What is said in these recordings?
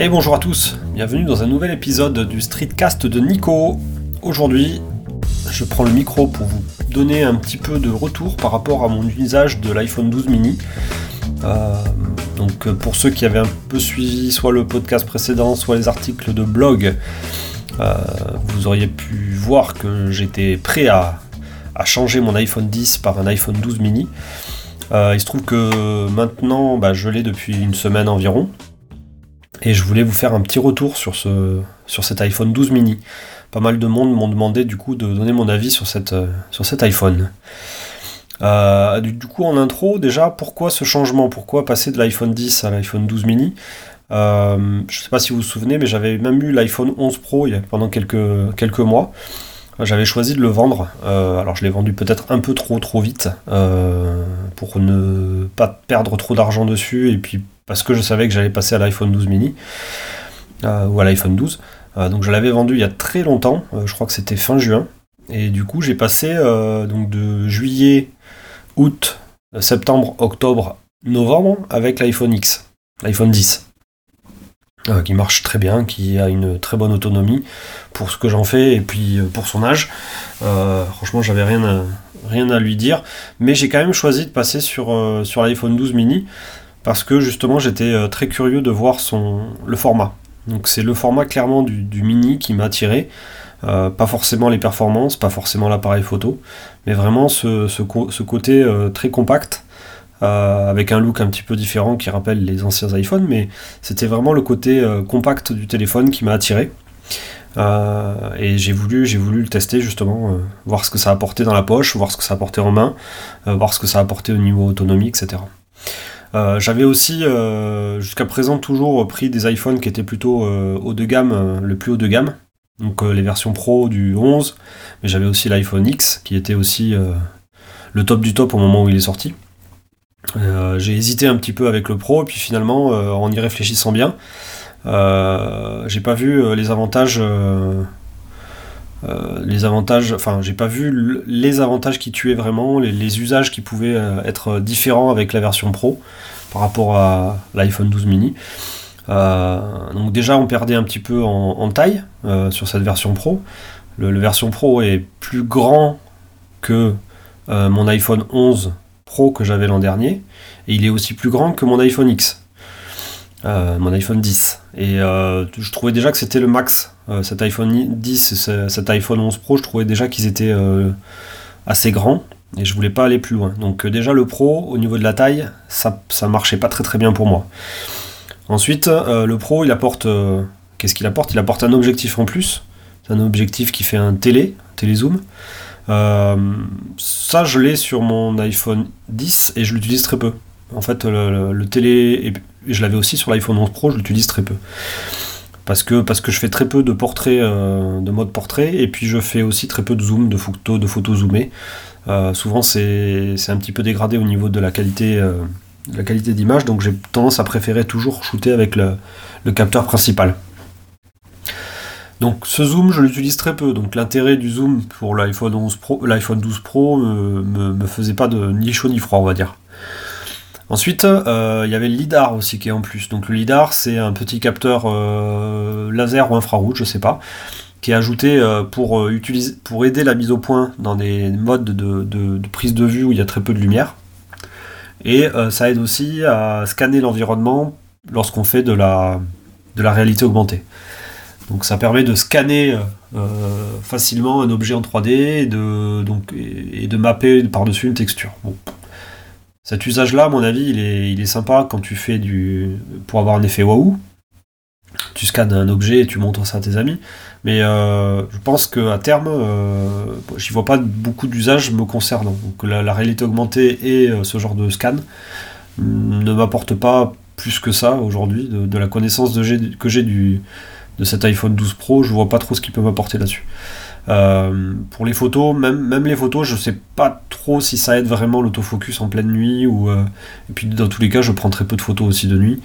Et bonjour à tous, bienvenue dans un nouvel épisode du Streetcast de Nico. Aujourd'hui, je prends le micro pour vous donner un petit peu de retour par rapport à mon usage de l'iPhone 12 mini. Euh, donc pour ceux qui avaient un peu suivi soit le podcast précédent, soit les articles de blog, euh, vous auriez pu voir que j'étais prêt à, changer mon iPhone 10 par un iPhone 12 mini. Euh, il se trouve que maintenant, bah, je l'ai depuis une semaine environ. Et je voulais vous faire un petit retour sur, ce, sur cet iPhone 12 mini. Pas mal de monde m'ont demandé du coup de donner mon avis sur, cette, sur cet iPhone. Euh, du, coup, en intro, déjà, pourquoi ce changement? Pourquoi passer de l'iPhone 10 à l'iPhone 12 mini? Euh, Je ne sais pas si vous vous souvenez, mais j'avais même eu l'iPhone 11 Pro il y a, pendant quelques, quelques mois. J'avais choisi de le vendre. Euh, alors, je l'ai vendu peut-être un peu trop, trop vite pour ne pas perdre trop d'argent dessus et puis parce que je savais que j'allais passer à l'iPhone 12 mini ou à l'iPhone 12. donc, je l'avais vendu il y a très longtemps. je crois que c'était fin juin. Et du coup, j'ai passé donc de juillet août, septembre, octobre, novembre avec l'iPhone X, l'iPhone 10. Euh, qui marche très bien, qui a une très bonne autonomie pour ce que j'en fais et puis euh, pour son âge. Euh, franchement, j'avais rien à, rien à lui dire, mais j'ai quand même choisi de passer sur, sur l'iPhone 12 mini parce que justement j'étais très curieux de voir son, le format. Donc c'est le format clairement du, mini qui m'a attiré. Euh, pas forcément les performances, pas forcément l'appareil photo, mais vraiment ce, côté euh, très compact, euh, avec un look un petit peu différent qui rappelle les anciens iPhones, mais c'était vraiment le côté compact du téléphone qui m'a attiré. et j'ai voulu, j'ai voulu le tester justement, voir ce que ça apportait dans la poche, voir ce que ça apportait en main, voir ce que ça apportait au niveau autonomie, etc. J'avais aussi jusqu'à présent toujours pris des iPhones qui étaient plutôt haut de gamme, le plus haut de gamme, donc euh, les versions Pro du 11, mais j'avais aussi l'iPhone X qui était aussi euh, le top du top au moment où il est sorti. Euh, j'ai hésité un petit peu avec le Pro, et puis finalement, en y réfléchissant bien, j'ai pas vu les avantages. Les avantages, enfin, j'ai pas vu les avantages qui tuaient vraiment, les, usages qui pouvaient être différents avec la version Pro par rapport à l'iPhone 12 mini. Euh, donc déjà on perdait un petit peu en, taille euh, sur cette version Pro. Le, version Pro est plus grand que euh, mon iPhone 11 Pro que j'avais l'an dernier, et il est aussi plus grand que mon iPhone X, mon iPhone 10. Et je trouvais déjà que c'était le max. cet iPhone 10 et cet iPhone 11 Pro, je trouvais déjà qu'ils étaient assez grands et je voulais pas aller plus loin. Donc déjà le Pro, au niveau de la taille, ça, ça marchait pas très très bien pour moi. Ensuite, euh, le Pro, il apporte. Euh, qu'est-ce qu'il apporte? Il apporte un objectif en plus. C'est un objectif qui fait un télé, télézoom. Euh, ça, je l'ai sur mon iPhone 10 et je l'utilise très peu. En fait, le, télé, et je l'avais aussi sur l'iPhone 11 Pro, je l'utilise très peu. Parce que, parce que je fais très peu de portraits, de mode portrait, et puis je fais aussi très peu de zoom, de photos, de photos zoomées. souvent, c'est un petit peu dégradé au niveau de la qualité la qualité d'image, donc j'ai tendance à préférer toujours shooter avec le, capteur principal. Donc ce zoom, je l'utilise très peu. Donc l'intérêt du zoom pour l'iPhone 11 Pro, l'iPhone 12 Pro me, me, faisait pas de ni chaud ni froid, on va dire. Ensuite, euh, il y avait le lidar aussi qui est en plus. Donc le lidar, c'est un petit capteur euh, laser ou infrarouge, je sais pas, qui est ajouté euh, pour, aider la mise au point dans des modes de prise de vue où il y a très peu de lumière. Et ça aide aussi à scanner l'environnement lorsqu'on fait de la, réalité augmentée. Donc ça permet de scanner facilement un objet en 3D et de, donc, et, de mapper par-dessus une texture. Cet usage-là, à mon avis, il est, sympa quand tu fais du. pour avoir un effet waouh. Tu scannes un objet et tu montres ça à tes amis. Mais euh, je pense qu'à terme, euh, j'y vois pas beaucoup d'usage me concernant. Donc la, réalité augmentée et euh, ce genre de scan mm, ne m'apportent pas plus que ça aujourd'hui. De, la connaissance que j'ai de cet iPhone 12 Pro, je vois pas trop ce qu'il peut m'apporter là-dessus. Pour les photos, même, les photos, je sais pas trop si ça aide vraiment l'autofocus en pleine nuit. Ou, et puis dans tous les cas, je prends très peu de photos aussi de nuit.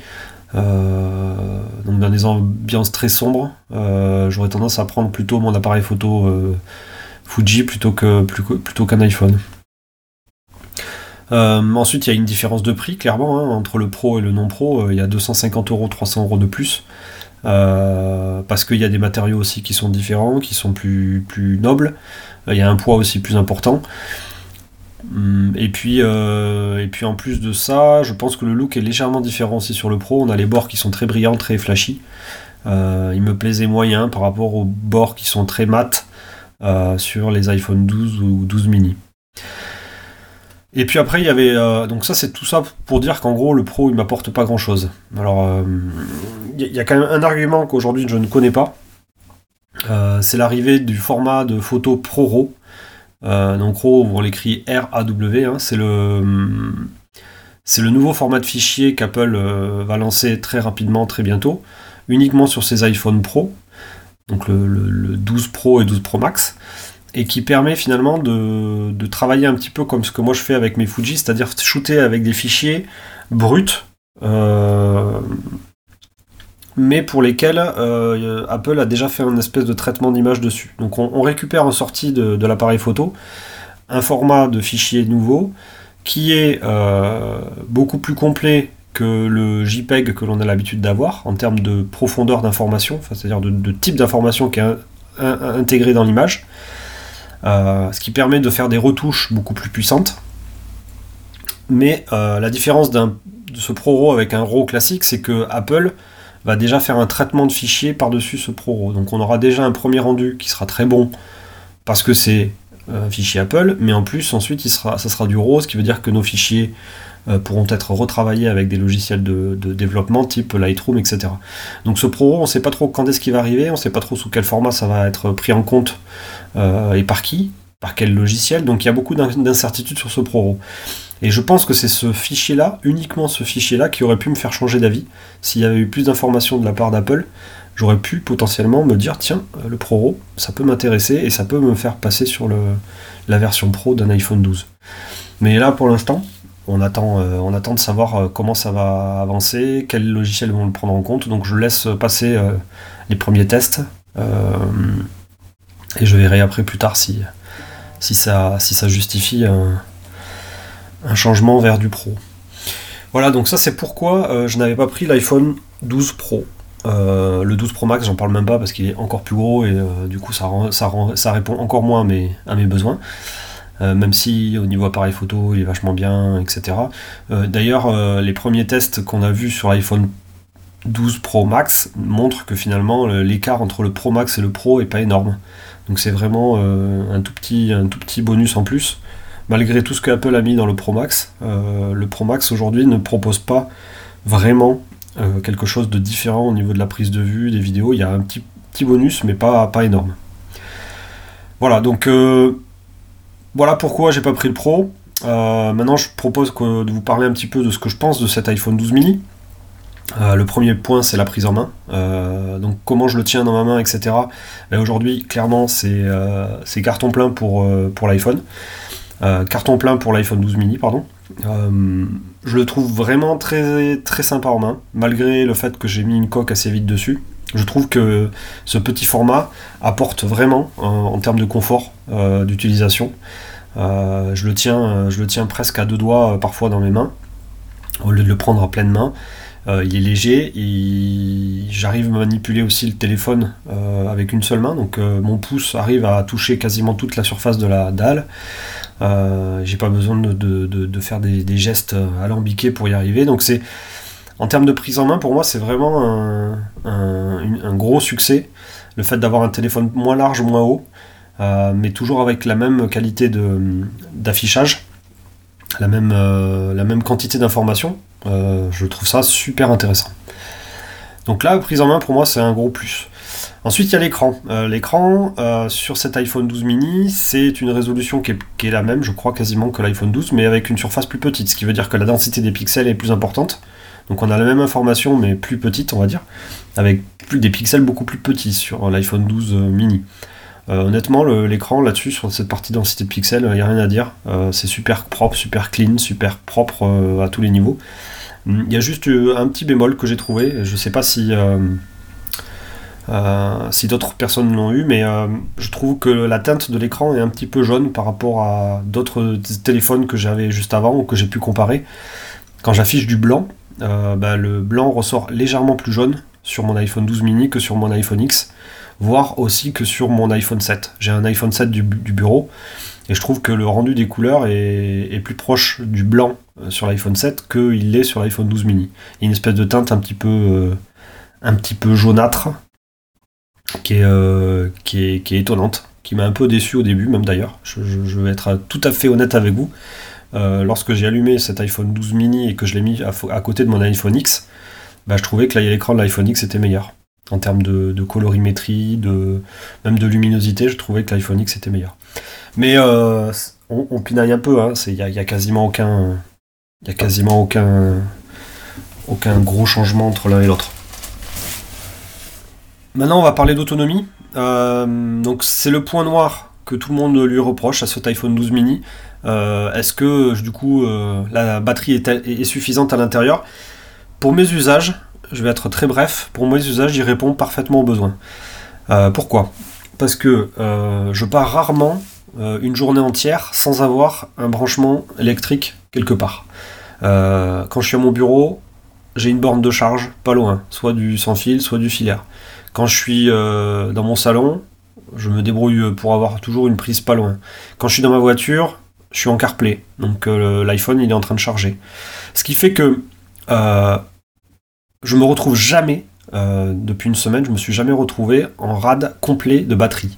Euh, donc dans des ambiances très sombres, euh, j'aurais tendance à prendre plutôt mon appareil photo euh, Fuji plutôt qu'un iPhone. ensuite, il y a une différence de prix, clairement, hein, entre le Pro et le non Pro. il y a 250 euros, 300 euros de plus. Parce qu'il y a des matériaux aussi qui sont différents, qui sont plus, plus nobles, il y a un poids aussi plus important. Hum, et puis, et puis en plus de ça, je pense que le look est légèrement différent aussi sur le Pro. On a les bords qui sont très brillants, très flashy. il me plaisait moyen par rapport aux bords qui sont très mat sur les iPhone 12 ou 12 mini. Et puis après, il y avait. Euh, donc, ça, c'est tout ça pour dire qu'en gros, le pro, il m'apporte pas grand chose. Alors, euh, il y, a quand même un argument qu'aujourd'hui je ne connais pas. Euh, c'est l'arrivée du format de photo ProRAW. donc, RAW, on l'écrit R-A-W. Hein, c'est le. C'est le nouveau format de fichier qu'Apple va lancer très rapidement, très bientôt, uniquement sur ses iPhone Pro, donc le 12 Pro et 12 Pro Max et qui permet finalement de, travailler un petit peu comme ce que moi je fais avec mes Fuji, c'est-à-dire shooter avec des fichiers bruts, euh, mais pour lesquels euh, Apple a déjà fait un espèce de traitement d'image dessus. Donc on, récupère en sortie de, l'appareil photo un format de fichier nouveau qui est euh, beaucoup plus complet que le JPEG que l'on a l'habitude d'avoir en termes de profondeur d'information, c'est-à-dire de, type d'information qui est intégré dans l'image. Euh, ce qui permet de faire des retouches beaucoup plus puissantes. Mais euh, la différence de ce ProRAW avec un RAW classique, c'est que Apple va déjà faire un traitement de fichier par-dessus ce ProRAW. Donc on aura déjà un premier rendu qui sera très bon parce que c'est un fichier Apple, mais en plus ensuite sera, ça sera du RAW, ce qui veut dire que nos fichiers euh, pourront être retravaillés avec des logiciels de, développement type Lightroom, etc. Donc ce Pro, on ne sait pas trop quand est-ce qu'il va arriver, on ne sait pas trop sous quel format ça va être pris en compte euh, et par qui, par quel logiciel. Donc il y a beaucoup d'incertitudes sur ce Pro. Et je pense que c'est ce fichier-là, uniquement ce fichier-là, qui aurait pu me faire changer d'avis. S'il y avait eu plus d'informations de la part d'Apple, j'aurais pu potentiellement me dire tiens, euh, le Pro, ça peut m'intéresser et ça peut me faire passer sur le, la version Pro d'un iPhone 12. Mais là, pour l'instant, on attend, euh, on attend de savoir euh, comment ça va avancer, quels logiciels vont le prendre en compte. Donc je laisse passer les premiers tests et je verrai après plus tard si, si, ça, si ça justifie un, changement vers du pro. Voilà, donc ça c'est pourquoi je n'avais pas pris l'iPhone 12 Pro. Le 12 Pro Max, j'en parle même pas parce qu'il est encore plus gros et du coup ça, répond encore moins à mes, besoins. Euh, même si au niveau appareil photo il est vachement bien, etc. Euh, d'ailleurs, euh, les premiers tests qu'on a vus sur l'iPhone 12 Pro Max montrent que finalement l'écart entre le Pro Max et le Pro est pas énorme. Donc c'est vraiment un tout petit bonus en plus. Malgré tout ce que Apple a mis dans le Pro Max, le Pro Max aujourd'hui ne propose pas vraiment quelque chose de différent au niveau de la prise de vue, des vidéos. Il y a un petit, bonus, mais pas, énorme. Voilà, donc voilà pourquoi j'ai pas pris le Pro. Euh, maintenant, je propose de vous parler un petit peu de ce que je pense de cet iPhone 12 mini. Euh, le premier point, c'est la prise en main. Euh, donc, comment je le tiens dans ma main, etc. Ben, aujourd'hui, clairement, c'est carton plein pour, pour l'iPhone. carton plein pour l'iPhone 12 mini, pardon. Je le trouve vraiment très, très sympa en main, malgré le fait que j'ai mis une coque assez vite dessus. Je trouve que ce petit format apporte vraiment en termes de confort d'utilisation. Euh, je, le tiens, euh, je le tiens presque à deux doigts euh, parfois dans mes mains, au lieu de le prendre à pleine main. il est léger, j'arrive à manipuler aussi le téléphone avec une seule main, donc mon pouce arrive à toucher quasiment toute la surface de la dalle. J'ai pas besoin de, faire des, gestes alambiqués pour y arriver, donc c'est en termes de prise en main, pour moi, c'est vraiment un, gros succès. Le fait d'avoir un téléphone moins large, moins haut, euh, mais toujours avec la même qualité d'affichage, la, même, euh, la même quantité d'informations. Euh, je trouve ça super intéressant. Donc là, prise en main pour moi, c'est un gros plus. Ensuite, il y a l'écran. l'écran sur cet iPhone 12 mini, c'est une résolution qui est, la même, je crois, quasiment que l'iPhone 12, mais avec une surface plus petite, ce qui veut dire que la densité des pixels est plus importante. Donc on a la même information, mais plus petite, on va dire, avec des pixels beaucoup plus petits sur l'iPhone 12 mini. Euh, honnêtement, l'écran là-dessus, sur cette partie densité de pixels, il n'y a rien à dire. Euh, c'est super propre, super clean, super propre euh, à tous les niveaux. Il y a juste un petit bémol que j'ai trouvé. Je ne sais pas si, si d'autres personnes l'ont eu, mais je trouve que la teinte de l'écran est un petit peu jaune par rapport à d'autres téléphones que j'avais juste avant ou que j'ai pu comparer. Quand j'affiche du blanc, bah, le blanc ressort légèrement plus jaune sur mon iPhone 12 mini que sur mon iPhone X, voire aussi que sur mon iPhone 7. J'ai un iPhone 7 du, bureau et je trouve que le rendu des couleurs est, plus proche du blanc euh, sur l'iPhone 7 qu'il l'est sur l'iPhone 12 mini. Il y a une espèce de teinte un petit peu, euh, un petit peu jaunâtre qui est, euh, qui est, qui est étonnante, qui m'a un peu déçu au début, même d'ailleurs. Je, vais être tout à fait honnête avec vous. lorsque j'ai allumé cet iPhone 12 mini et que je l'ai mis à, côté de mon iPhone X, bah, je trouvais que l'écran de l'iPhone X était meilleur. En termes de, colorimétrie, de, même de luminosité, je trouvais que l'iPhone X était meilleur. Mais euh, on, pinaille un peu, il hein. n'y a, quasiment aucun. Il a quasiment aucun, aucun gros changement entre l'un et l'autre. Maintenant, on va parler d'autonomie. Euh, donc, c'est le point noir que tout le monde lui reproche à cet iPhone 12 mini. Euh, est-ce que du coup la batterie est suffisante à l'intérieur? Pour mes usages, je vais être très bref, pour mes usages, il répond parfaitement aux besoins. Euh, pourquoi? Parce que euh, je pars rarement euh, une journée entière sans avoir un branchement électrique quelque part. quand je suis à mon bureau, j'ai une borne de charge pas loin, soit du sans fil, soit du filaire. Quand je suis dans mon salon, je me débrouille pour avoir toujours une prise pas loin. Quand je suis dans ma voiture, je suis en CarPlay, donc l'iPhone il est en train de charger. Ce qui fait que je me retrouve jamais, euh, depuis une semaine, je me suis jamais retrouvé en rade complet de batterie.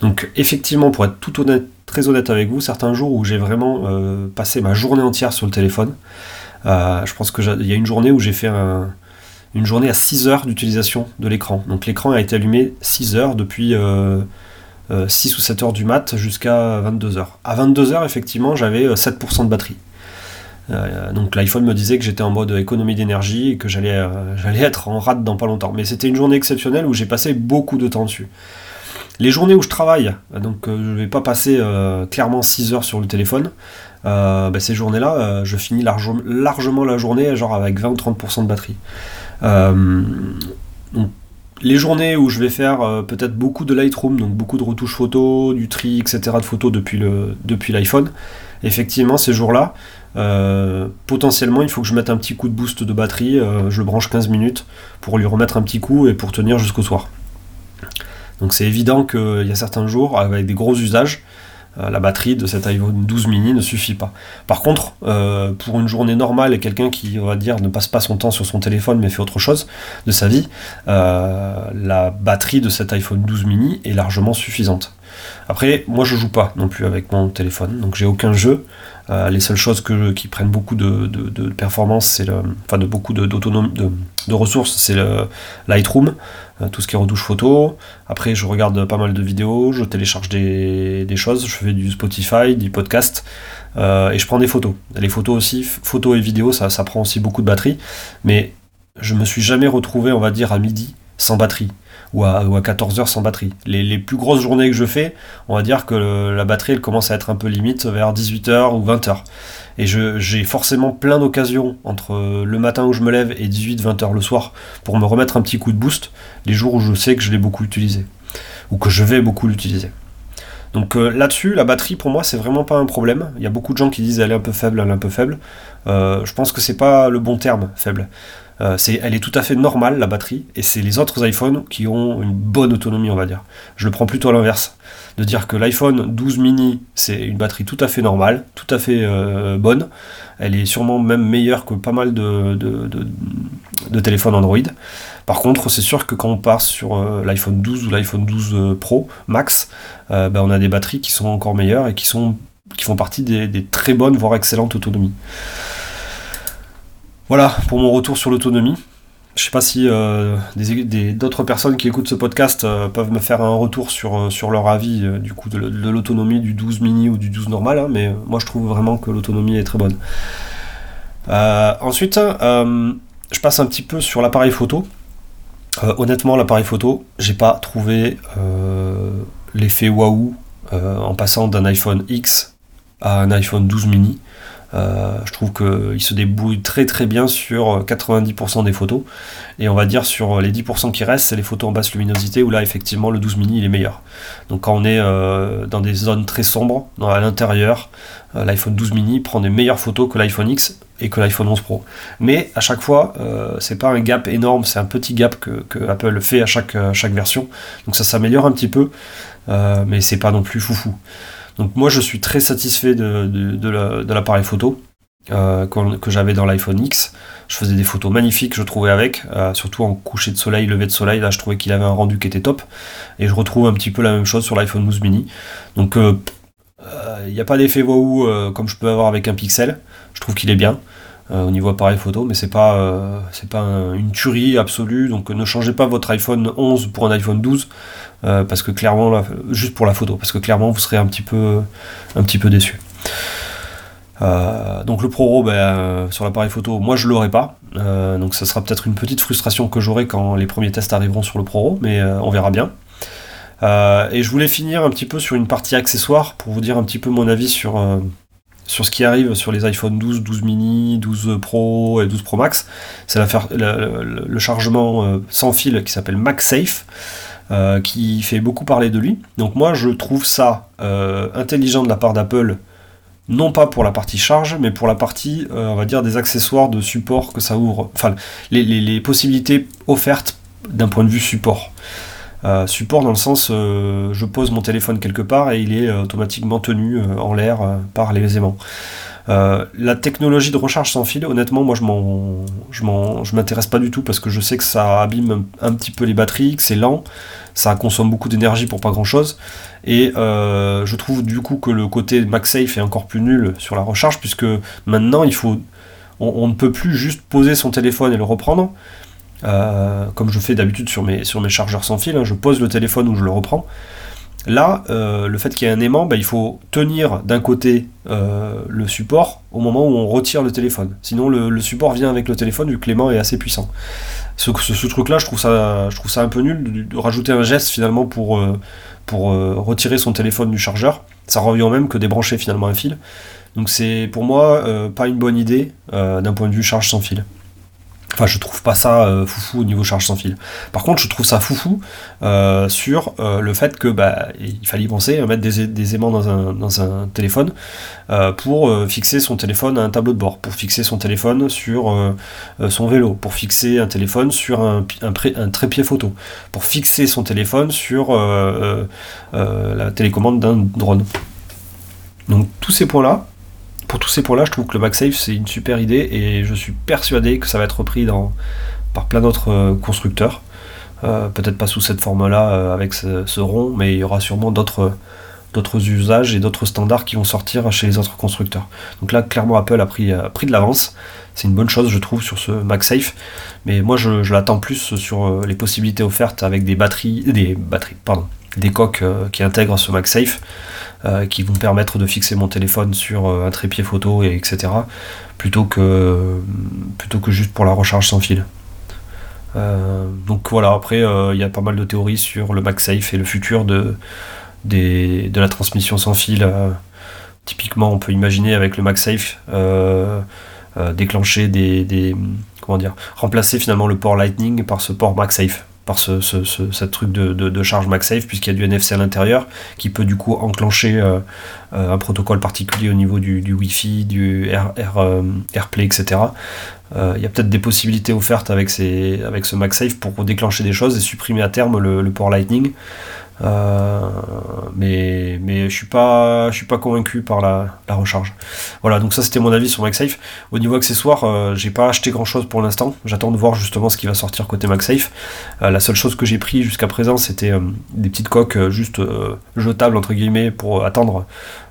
Donc effectivement, pour être tout très honnête avec vous, certains jours où j'ai vraiment euh, passé ma journée entière sur le téléphone, euh, je pense qu'il y a une journée où j'ai fait une journée à 6 heures d'utilisation de l'écran. Donc l'écran a été allumé 6 heures depuis 6 ou 7 heures du mat jusqu'à 22 heures. À 22 heures, effectivement, j'avais 7% de batterie. Euh, donc l'iPhone me disait que j'étais en mode économie d'énergie et que j'allais euh, être en rate dans pas longtemps. Mais c'était une journée exceptionnelle où j'ai passé beaucoup de temps dessus. Les journées où je travaille, donc euh, je ne vais pas passer clairement 6 heures sur le téléphone, bah, ces journées-là, je finis largement la journée genre avec 20 ou 30% de batterie. Donc, les journées où je vais faire peut-être beaucoup de Lightroom, donc beaucoup de retouches photos, du tri, etc. de photos depuis l'iPhone, effectivement ces jours-là, euh, potentiellement, il faut que je mette un petit coup de boost de batterie. Euh, je le branche 15 minutes pour lui remettre un petit coup et pour tenir jusqu'au soir. Donc c'est évident qu'il y a certains jours, avec des gros usages, euh, la batterie de cet iPhone 12 mini ne suffit pas. Par contre, pour une journée normale et quelqu'un qui, on va dire, ne passe pas son temps sur son téléphone mais fait autre chose de sa vie, la batterie de cet iPhone 12 mini est largement suffisante. Après, moi je joue pas non plus avec mon téléphone, donc j'ai aucun jeu. Euh, les seules choses qui prennent beaucoup de, de, performance, c'est enfin de beaucoup d'autonomie, de, ressources, c'est le Lightroom, euh, tout ce qui est retouche photo. Après, je regarde pas mal de vidéos, je télécharge des, choses, je fais du Spotify, du podcast, euh, et je prends des photos. Les photos aussi, photos et vidéos, ça, ça prend aussi beaucoup de batterie, mais je me suis jamais retrouvé, on va dire, à midi sans batterie ou à, 14 heures sans batterie. Les, plus grosses journées que je fais, on va dire que la batterie elle commence à être un peu limite vers 18h ou 20h. Et j'ai forcément plein d'occasions entre le matin où je me lève et 18-20h le soir pour me remettre un petit coup de boost les jours où je sais que je l'ai beaucoup utilisé ou que je vais beaucoup l'utiliser. Donc euh, là-dessus, la batterie pour moi c'est vraiment pas un problème. Il y a beaucoup de gens qui disent elle est un peu faible, elle est un peu faible. Euh, je pense que c'est pas le bon terme, faible. Euh, elle est tout à fait normale, la batterie, et c'est les autres iPhones qui ont une bonne autonomie, on va dire. Je le prends plutôt à l'inverse. De dire que l'iPhone 12 mini, c'est une batterie tout à fait normale, tout à fait euh, bonne. Elle est sûrement même meilleure que pas mal de, téléphones Android. Par contre, c'est sûr que quand on part sur euh, l'iPhone 12 ou l'iPhone 12 Pro Max, ben, on a des batteries qui sont encore meilleures et qui, font partie des très bonnes, voire excellentes autonomies. Voilà pour mon retour sur l'autonomie. Je sais pas si euh, d'autres personnes qui écoutent ce podcast euh, peuvent me faire un retour sur, euh, leur avis du coup de, l'autonomie du 12 mini ou du 12 normal, hein, mais moi je trouve vraiment que l'autonomie est très bonne. ensuite, je passe un petit peu sur l'appareil photo. honnêtement, l'appareil photo, j'ai pas trouvé l'effet waouh en passant d'un iPhone X à un iPhone 12 mini. Euh, je trouve qu'il se débrouille très très bien sur 90% des photos. Et on va dire sur les 10% qui restent, c'est les photos en basse luminosité où là effectivement le 12 mini il est meilleur. Donc quand on est euh, dans des zones très sombres, à l'intérieur, euh, l'iPhone 12 mini prend des meilleures photos que l'iPhone X et que l'iPhone 11 Pro. Mais à chaque fois, euh, c'est pas un gap énorme, c'est un petit gap que, Apple fait à chaque, chaque version. Donc ça s'améliore un petit peu, euh, mais c'est pas non plus foufou. Donc moi je suis très satisfait de, de, l'appareil photo euh, que, j'avais dans l'iPhone X. Je faisais des photos magnifiques, je trouvais avec, surtout en coucher de soleil, lever de soleil. Là, je trouvais qu'il avait un rendu qui était top. Et je retrouve un petit peu la même chose sur l'iPhone 12 mini. Donc il n'y a pas d'effet waouh comme je peux avoir avec un Pixel. Je trouve qu'il est bien. Euh, au niveau appareil photo, mais c'est pas, euh, pas une tuerie absolue. Donc ne changez pas votre iPhone 11 pour un iPhone 12, euh, parce que clairement, juste pour la photo, parce que clairement vous serez un petit peu, un petit peu déçu. donc le Pro ben, sur l'appareil photo, moi je l'aurai pas. donc ça sera peut-être une petite frustration que j'aurai quand les premiers tests arriveront sur le Pro, mais on verra bien. et je voulais finir un petit peu sur une partie accessoire pour vous dire un petit peu mon avis sur, sur ce qui arrive sur les iPhone 12, 12 mini, 12 Pro et 12 Pro Max, c'est le, chargement euh, sans fil qui s'appelle MagSafe, euh, qui fait beaucoup parler de lui. Donc moi je trouve ça euh, intelligent de la part d'Apple, non pas pour la partie charge, mais pour la partie, on va dire, des accessoires de support que ça ouvre, enfin les possibilités offertes d'un point de vue support. Euh, support dans le sens euh, je pose mon téléphone quelque part et il est euh, automatiquement tenu en l'air par les aimants. La technologie de recharge sans fil, honnêtement, moi je m'en, je m'intéresse pas du tout parce que je sais que ça abîme un, petit peu les batteries, que c'est lent, ça consomme beaucoup d'énergie pour pas grand chose. Et je trouve du coup que le côté MagSafe est encore plus nul sur la recharge puisque maintenant il faut, on ne peut plus juste poser son téléphone et le reprendre. Euh, comme je fais d'habitude sur mes, sur mes chargeurs sans fil, hein, je pose le téléphone ou je le reprends. Là, euh, le fait qu'il y ait un aimant, bah, il faut tenir d'un côté euh, le support au moment où on retire le téléphone. Sinon, le, support vient avec le téléphone vu que l'aimant est assez puissant. Ce, truc-là, je, trouve ça, un peu nul de, rajouter un geste finalement pour, pour retirer son téléphone du chargeur. Ça revient au même que débrancher finalement un fil. Donc c'est pour moi pas une bonne idée d'un point de vue charge sans fil. Enfin, je trouve pas ça euh, foufou au niveau charge sans fil. Par contre, je trouve ça foufou euh, sur euh, le fait que bah, il fallait penser à mettre des, aimants dans un, téléphone pour fixer son téléphone à un tableau de bord, pour fixer son téléphone sur son vélo, pour fixer un téléphone sur un, un trépied photo, pour fixer son téléphone sur la télécommande d'un drone. Donc tous ces points-là, pour tous ces points-là, je trouve que le MagSafe c'est une super idée et je suis persuadé que ça va être repris par plein d'autres euh, constructeurs. Euh, peut-être pas sous cette forme-là euh, avec ce, rond, mais il y aura sûrement d'autres usages et d'autres standards qui vont sortir chez les autres constructeurs. Donc là, clairement, Apple a pris, de l'avance. C'est une bonne chose, je trouve, sur ce MagSafe. Mais moi, je, je l'attends plus sur les possibilités offertes avec des batteries, des batteries, pardon, des coques qui intègrent ce MagSafe. Euh, qui vont permettre de fixer mon téléphone sur euh, un trépied photo, et etc. Plutôt que, plutôt que juste pour la recharge sans fil. Euh, donc voilà, après il y a pas mal de théories sur le MagSafe et le futur de, de la transmission sans fil. typiquement, on peut imaginer avec le MagSafe déclencher des, comment dire, remplacer finalement le port Lightning par ce port MagSafe par ce, truc de, charge MagSafe, puisqu'il y a du NFC à l'intérieur, qui peut du coup enclencher euh, euh, un protocole particulier au niveau du, Wi-Fi, du Air, euh, AirPlay, etc. Il y a peut-être des possibilités offertes avec, ce MagSafe pour déclencher des choses et supprimer à terme le port Lightning. Euh, mais mais je suis je suis pas convaincu par la, recharge. Voilà, donc ça c'était mon avis sur MagSafe. Au niveau accessoire, euh, j'ai pas acheté grand chose pour l'instant. J'attends de voir justement ce qui va sortir côté MagSafe. Euh, la seule chose que j'ai pris jusqu'à présent, c'était des petites coques juste jetables entre guillemets pour attendre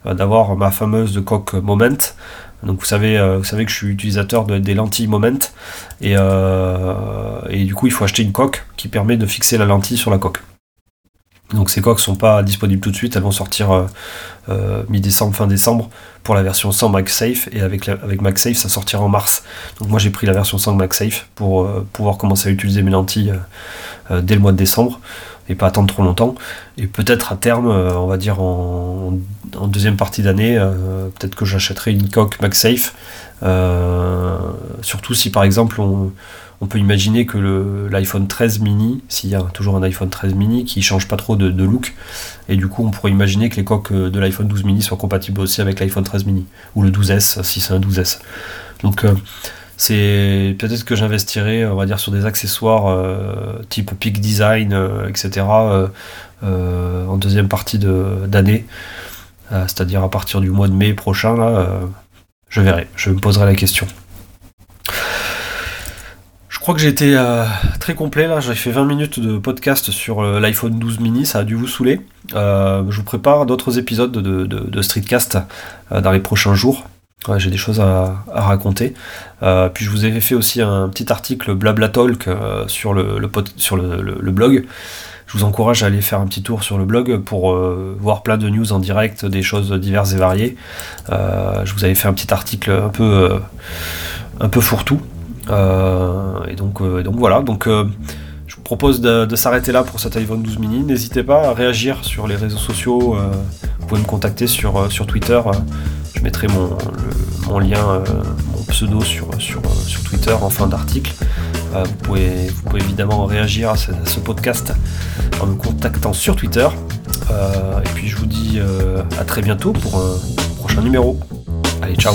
d'avoir ma fameuse coque Moment. Donc vous savez, vous savez que je suis utilisateur de, des lentilles Moment et, et du coup il faut acheter une coque qui permet de fixer la lentille sur la coque. Donc ces coques sont pas disponibles tout de suite, elles vont sortir euh, euh, mi-décembre, fin décembre pour la version sans MagSafe et avec, avec MagSafe ça sortira en mars. Donc moi j'ai pris la version sans MagSafe pour euh, pouvoir commencer à utiliser mes lentilles dès le mois de décembre et pas attendre trop longtemps. Et peut-être à terme, on va dire en, en deuxième partie d'année, peut-être que j'achèterai une coque MagSafe. surtout si par exemple on on peut imaginer que l'iPhone 13 mini, s'il y a toujours un iPhone 13 mini qui change pas trop de, look, et du coup on pourrait imaginer que les coques de l'iPhone 12 mini soient compatibles aussi avec l'iPhone 13 mini, ou le 12S si c'est un 12S. Donc c'est peut-être que j'investirai, on va sur des accessoires type Peak Design, etc. en deuxième partie d'année, c'est-à-dire à partir du mois de mai prochain. Je verrai, je me poserai la question. Crois que j'ai été euh, très complet là, j'ai fait 20 minutes de podcast sur euh, l'iPhone 12 mini, ça a dû vous saouler. Euh, je vous prépare d'autres épisodes de, Streetcast dans les prochains jours. j'ai des choses à, raconter. puis je vous ai fait aussi un petit article Blabla Talk sur, le, blog. Je vous encourage à aller faire un petit tour sur le blog pour voir plein de news en direct, des choses diverses et variées. je vous avais fait un petit article un peu, un peu fourre-tout. Et donc, euh, donc voilà, donc euh, je vous propose de, s'arrêter là pour cet iPhone 12 mini. N'hésitez pas à réagir sur les réseaux sociaux. vous pouvez me contacter sur, sur Twitter. je mettrai mon, mon lien, mon pseudo sur, sur, sur Twitter en fin d'article. vous, pouvez, vous pouvez évidemment réagir à ce, podcast en me contactant sur Twitter. et puis je vous dis à très bientôt pour un prochain numéro. Allez, ciao